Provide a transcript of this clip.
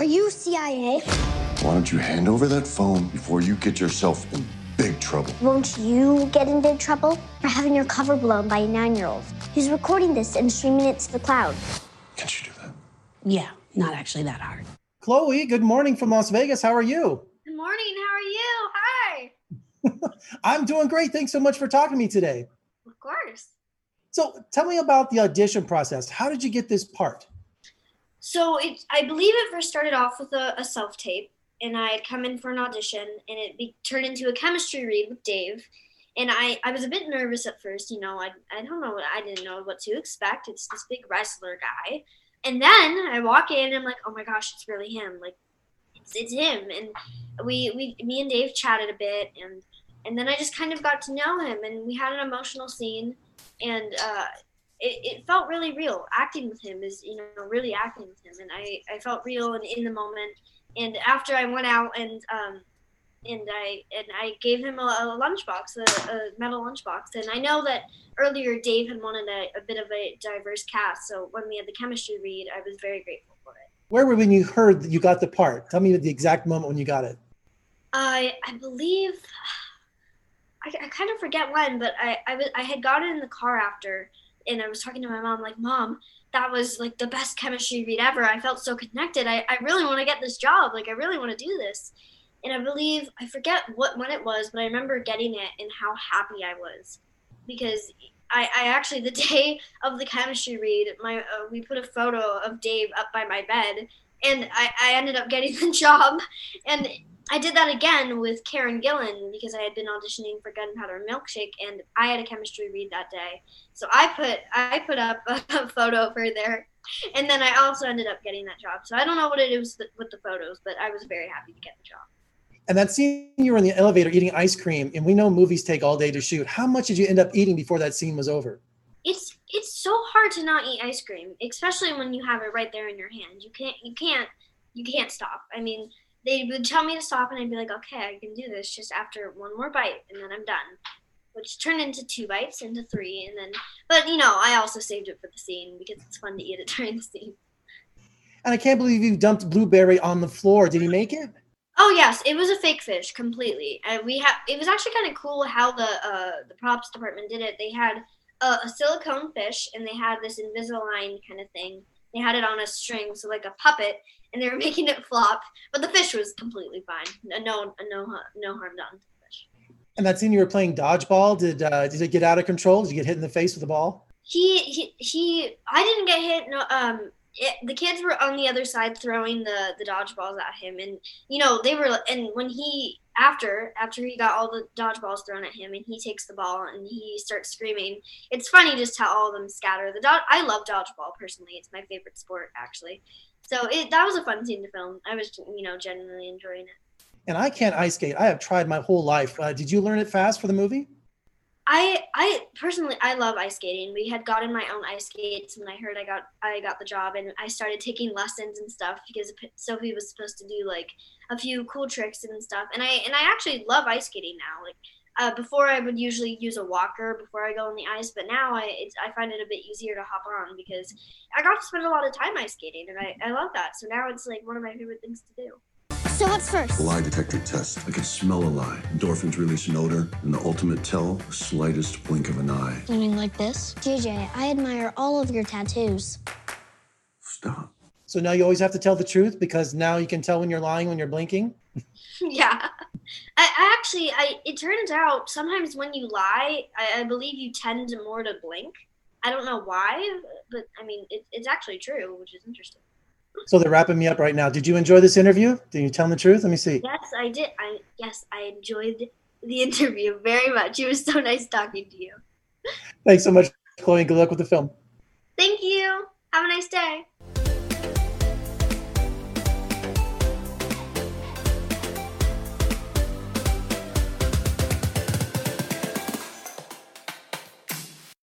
Are you CIA? Why don't you hand over that phone before you get yourself in big trouble? Won't you get in big trouble for having your cover blown by a nine year old who's recording this and streaming it to the cloud? Can you do that? Yeah, not actually that hard. Chloe, good morning from Las Vegas. How are you? Good morning. How are you? Hi. I'm doing great. Thanks so much for talking to me today. Of course. So, tell me about the audition process. How did you get this part? So it, I believe it first started off with a, a self tape, and I had come in for an audition, and it be, turned into a chemistry read with Dave. And I, I was a bit nervous at first, you know. I, I don't know I didn't know what to expect. It's this big wrestler guy, and then I walk in, and I'm like, oh my gosh, it's really him. Like, it's, it's him. And we, we, me and Dave chatted a bit, and and then I just kind of got to know him, and we had an emotional scene, and uh, it, it felt really real. Acting with him is, you know, really acting with him, and I, I felt real and in the moment. And after I went out and um, and I and I gave him a, a lunchbox, a, a metal lunchbox, and I know that earlier Dave had wanted a, a bit of a diverse cast, so when we had the chemistry read, I was very grateful for it. Where were when you heard that you got the part? Tell me the exact moment when you got it. I I believe I, I kind of forget when, but I, I, was, I had gotten in the car after and I was talking to my mom, like, Mom, that was like the best chemistry read ever. I felt so connected. I, I really want to get this job. Like, I really want to do this. And I believe, I forget what when it was, but I remember getting it and how happy I was. Because I, I actually, the day of the chemistry read, my uh, we put a photo of Dave up by my bed, and I, I ended up getting the job. And I did that again with Karen Gillan because I had been auditioning for Gunpowder Milkshake, and I had a chemistry read that day. So I put I put up a photo of her there, and then I also ended up getting that job. So I don't know what it is with the photos, but I was very happy to get the job. And that scene you were in the elevator eating ice cream, and we know movies take all day to shoot. How much did you end up eating before that scene was over? It's it's so hard to not eat ice cream, especially when you have it right there in your hand. You can't you can't you can't stop. I mean they would tell me to stop, and I'd be like, okay, I can do this just after one more bite, and then I'm done. Which turned into two bites, into three, and then, but you know, I also saved it for the scene because it's fun to eat it during the scene. And I can't believe you dumped blueberry on the floor. Did he make it? Oh yes, it was a fake fish completely. And we have it was actually kind of cool how the uh, the props department did it. They had a, a silicone fish and they had this Invisalign kind of thing. They had it on a string, so like a puppet, and they were making it flop. But the fish was completely fine. No, no, no harm done to the fish. And that scene you were playing dodgeball, did uh, did it get out of control? Did you get hit in the face with the ball? He he he. I didn't get hit. No, um, it, the kids were on the other side throwing the the dodgeballs at him, and you know they were. And when he after after he got all the dodgeballs thrown at him, and he takes the ball and he starts screaming. It's funny just how all of them scatter. The dodge. I love dodgeball personally. It's my favorite sport actually. So it, that was a fun scene to film. I was, you know, genuinely enjoying it. And I can't ice skate. I have tried my whole life. Uh, did you learn it fast for the movie? I I personally I love ice skating. We had gotten my own ice skates when I heard I got I got the job, and I started taking lessons and stuff because Sophie was supposed to do like a few cool tricks and stuff. And I and I actually love ice skating now. Like uh, before, I would usually use a walker before I go on the ice, but now I I find it a bit easier to hop on because I got to spend a lot of time ice skating, and I, I love that. So now it's like one of my favorite things to do. So what's first? The lie detector test. I can smell a lie. Endorphins release an odor, and the ultimate tell, the slightest blink of an eye. You mean like this? JJ, I admire all of your tattoos. Stop. So now you always have to tell the truth because now you can tell when you're lying when you're blinking. yeah, I, I, actually, I it turns out sometimes when you lie, I, I, believe you tend more to blink. I don't know why, but I mean, it, it's actually true, which is interesting. So they're wrapping me up right now. Did you enjoy this interview? Did you tell them the truth? Let me see. Yes, I did. I yes, I enjoyed the interview very much. It was so nice talking to you. Thanks so much, Chloe. Good luck with the film. Thank you. Have a nice day.